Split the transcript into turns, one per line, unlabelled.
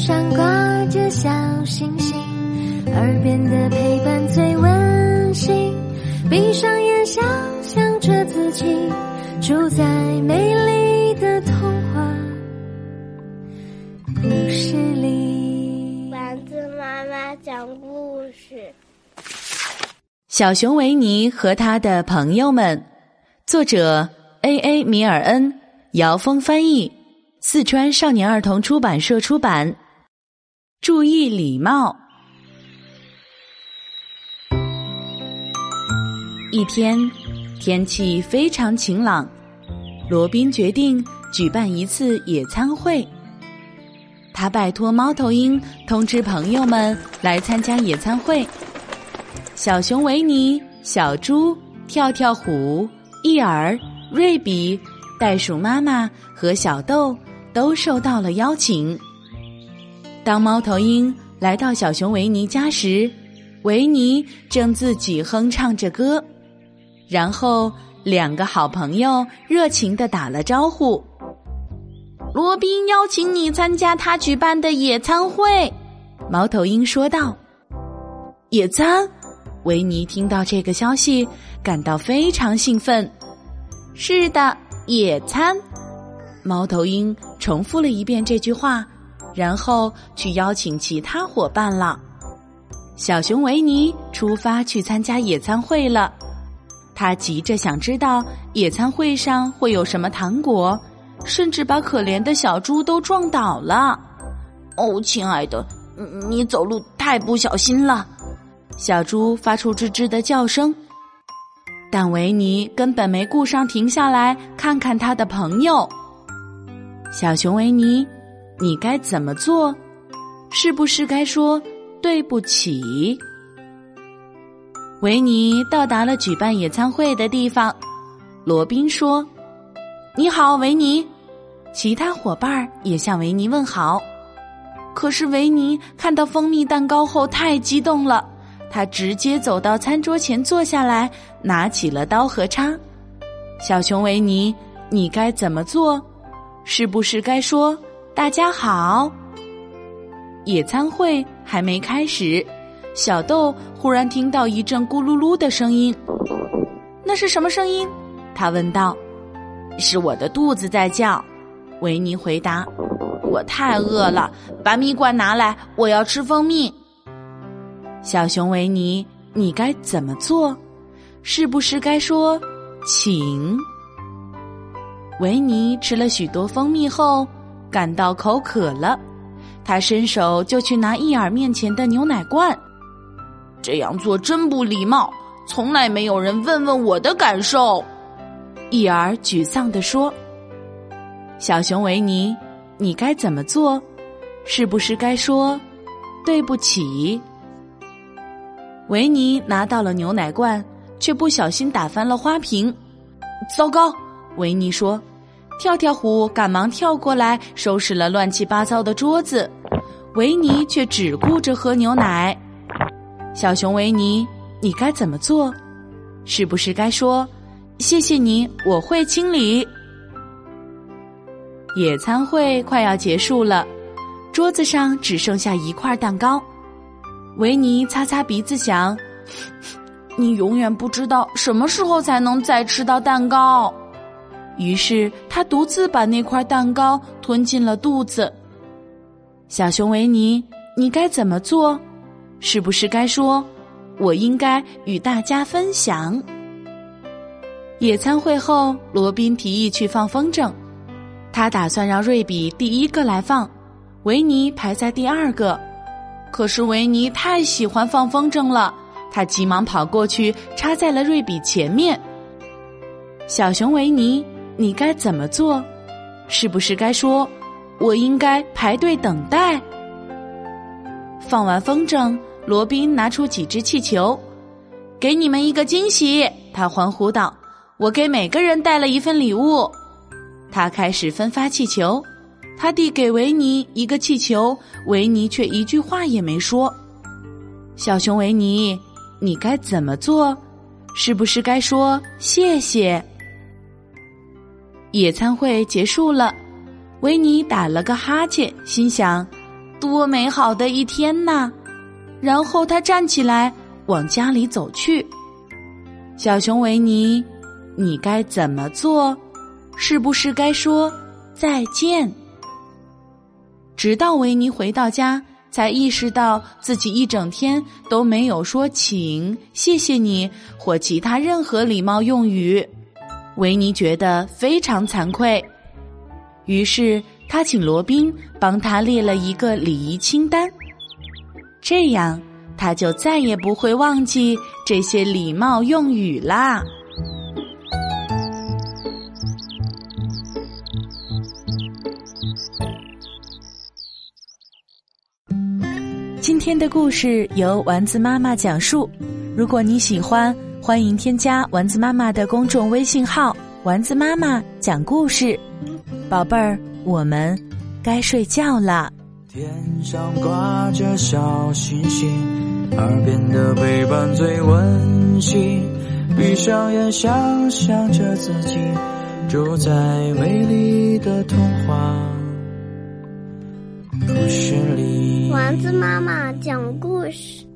上挂着小星星，耳边的陪伴最温馨。闭上眼，想象着自己住在美丽的童话故事里。
丸子妈妈讲故事。
小熊维尼和他的朋友们，作者 A. A. 米尔恩，姚峰翻译，四川少年儿童出版社出版。注意礼貌。一天，天气非常晴朗，罗宾决定举办一次野餐会。他拜托猫头鹰通知朋友们来参加野餐会。小熊维尼、小猪、跳跳虎、伊尔、瑞比、袋鼠妈妈和小豆都受到了邀请。当猫头鹰来到小熊维尼家时，维尼正自己哼唱着歌。然后，两个好朋友热情的打了招呼。罗宾邀请你参加他举办的野餐会，猫头鹰说道。野餐？维尼听到这个消息，感到非常兴奋。是的，野餐。猫头鹰重复了一遍这句话。然后去邀请其他伙伴了。小熊维尼出发去参加野餐会了，他急着想知道野餐会上会有什么糖果，甚至把可怜的小猪都撞倒了。
哦，亲爱的，你走路太不小心了！
小猪发出吱吱的叫声，但维尼根本没顾上停下来看看他的朋友。小熊维尼。你该怎么做？是不是该说对不起？维尼到达了举办野餐会的地方。罗宾说：“你好，维尼。”其他伙伴也向维尼问好。可是维尼看到蜂蜜蛋糕后太激动了，他直接走到餐桌前坐下来，拿起了刀和叉。小熊维尼，你该怎么做？是不是该说？大家好，野餐会还没开始，小豆忽然听到一阵咕噜噜的声音。那是什么声音？他问道。
是我的肚子在叫，
维尼回答。
我太饿了，把蜜罐拿来，我要吃蜂蜜。
小熊维尼，你该怎么做？是不是该说请？维尼吃了许多蜂蜜后。感到口渴了，他伸手就去拿伊尔面前的牛奶罐。
这样做真不礼貌，从来没有人问问我的感受。
伊尔沮丧地说：“小熊维尼，你该怎么做？是不是该说对不起？”维尼拿到了牛奶罐，却不小心打翻了花瓶。糟糕，维尼说。跳跳虎赶忙跳过来收拾了乱七八糟的桌子，维尼却只顾着喝牛奶。小熊维尼，你该怎么做？是不是该说谢谢你，我会清理？野餐会快要结束了，桌子上只剩下一块蛋糕。维尼擦擦鼻子想：你永远不知道什么时候才能再吃到蛋糕。于是他独自把那块蛋糕吞进了肚子。小熊维尼，你该怎么做？是不是该说“我应该与大家分享”？野餐会后，罗宾提议去放风筝，他打算让瑞比第一个来放，维尼排在第二个。可是维尼太喜欢放风筝了，他急忙跑过去插在了瑞比前面。小熊维尼。你该怎么做？是不是该说“我应该排队等待”？放完风筝，罗宾拿出几只气球，给你们一个惊喜！他欢呼道：“我给每个人带了一份礼物。”他开始分发气球，他递给维尼一个气球，维尼却一句话也没说。小熊维尼，你该怎么做？是不是该说谢谢？野餐会结束了，维尼打了个哈欠，心想：“多美好的一天呐！然后他站起来往家里走去。小熊维尼，你该怎么做？是不是该说再见？直到维尼回到家，才意识到自己一整天都没有说“请”“谢谢你”或其他任何礼貌用语。维尼觉得非常惭愧，于是他请罗宾帮他列了一个礼仪清单，这样他就再也不会忘记这些礼貌用语啦。今天的故事由丸子妈妈讲述。如果你喜欢，欢迎添加丸子妈妈的公众微信号“丸子妈妈讲故事”。宝贝儿，我们该睡觉了。
天上挂着小星星，耳边的陪伴最温馨。闭上眼，想象着自己住在美丽的童话故事里。
丸子妈妈讲故事。